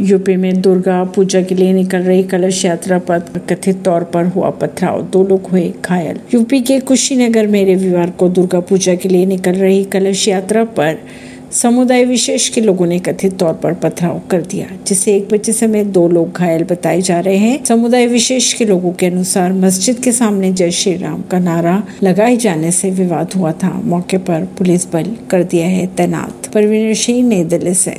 UP में दुर्गा पूजा के लिए निकल रही कलश यात्रा पर कथित तौर पर हुआ पथराव। दो लोग हुए घायल। यूपी के कुशीनगर में रविवार को दुर्गा पूजा के लिए निकल रही कलश यात्रा पर समुदाय विशेष के लोगों ने कथित तौर पर पथराव कर दिया, जिससे एक बच्चे समेत दो लोग घायल बताए जा रहे हैं। समुदाय विशेष के लोगों के अनुसार मस्जिद के सामने जय श्री राम का नारा लगाए जाने से विवाद हुआ था। मौके पर पुलिस बल कर दिया है तैनात। परवीन सिंह नई दिल्ली से।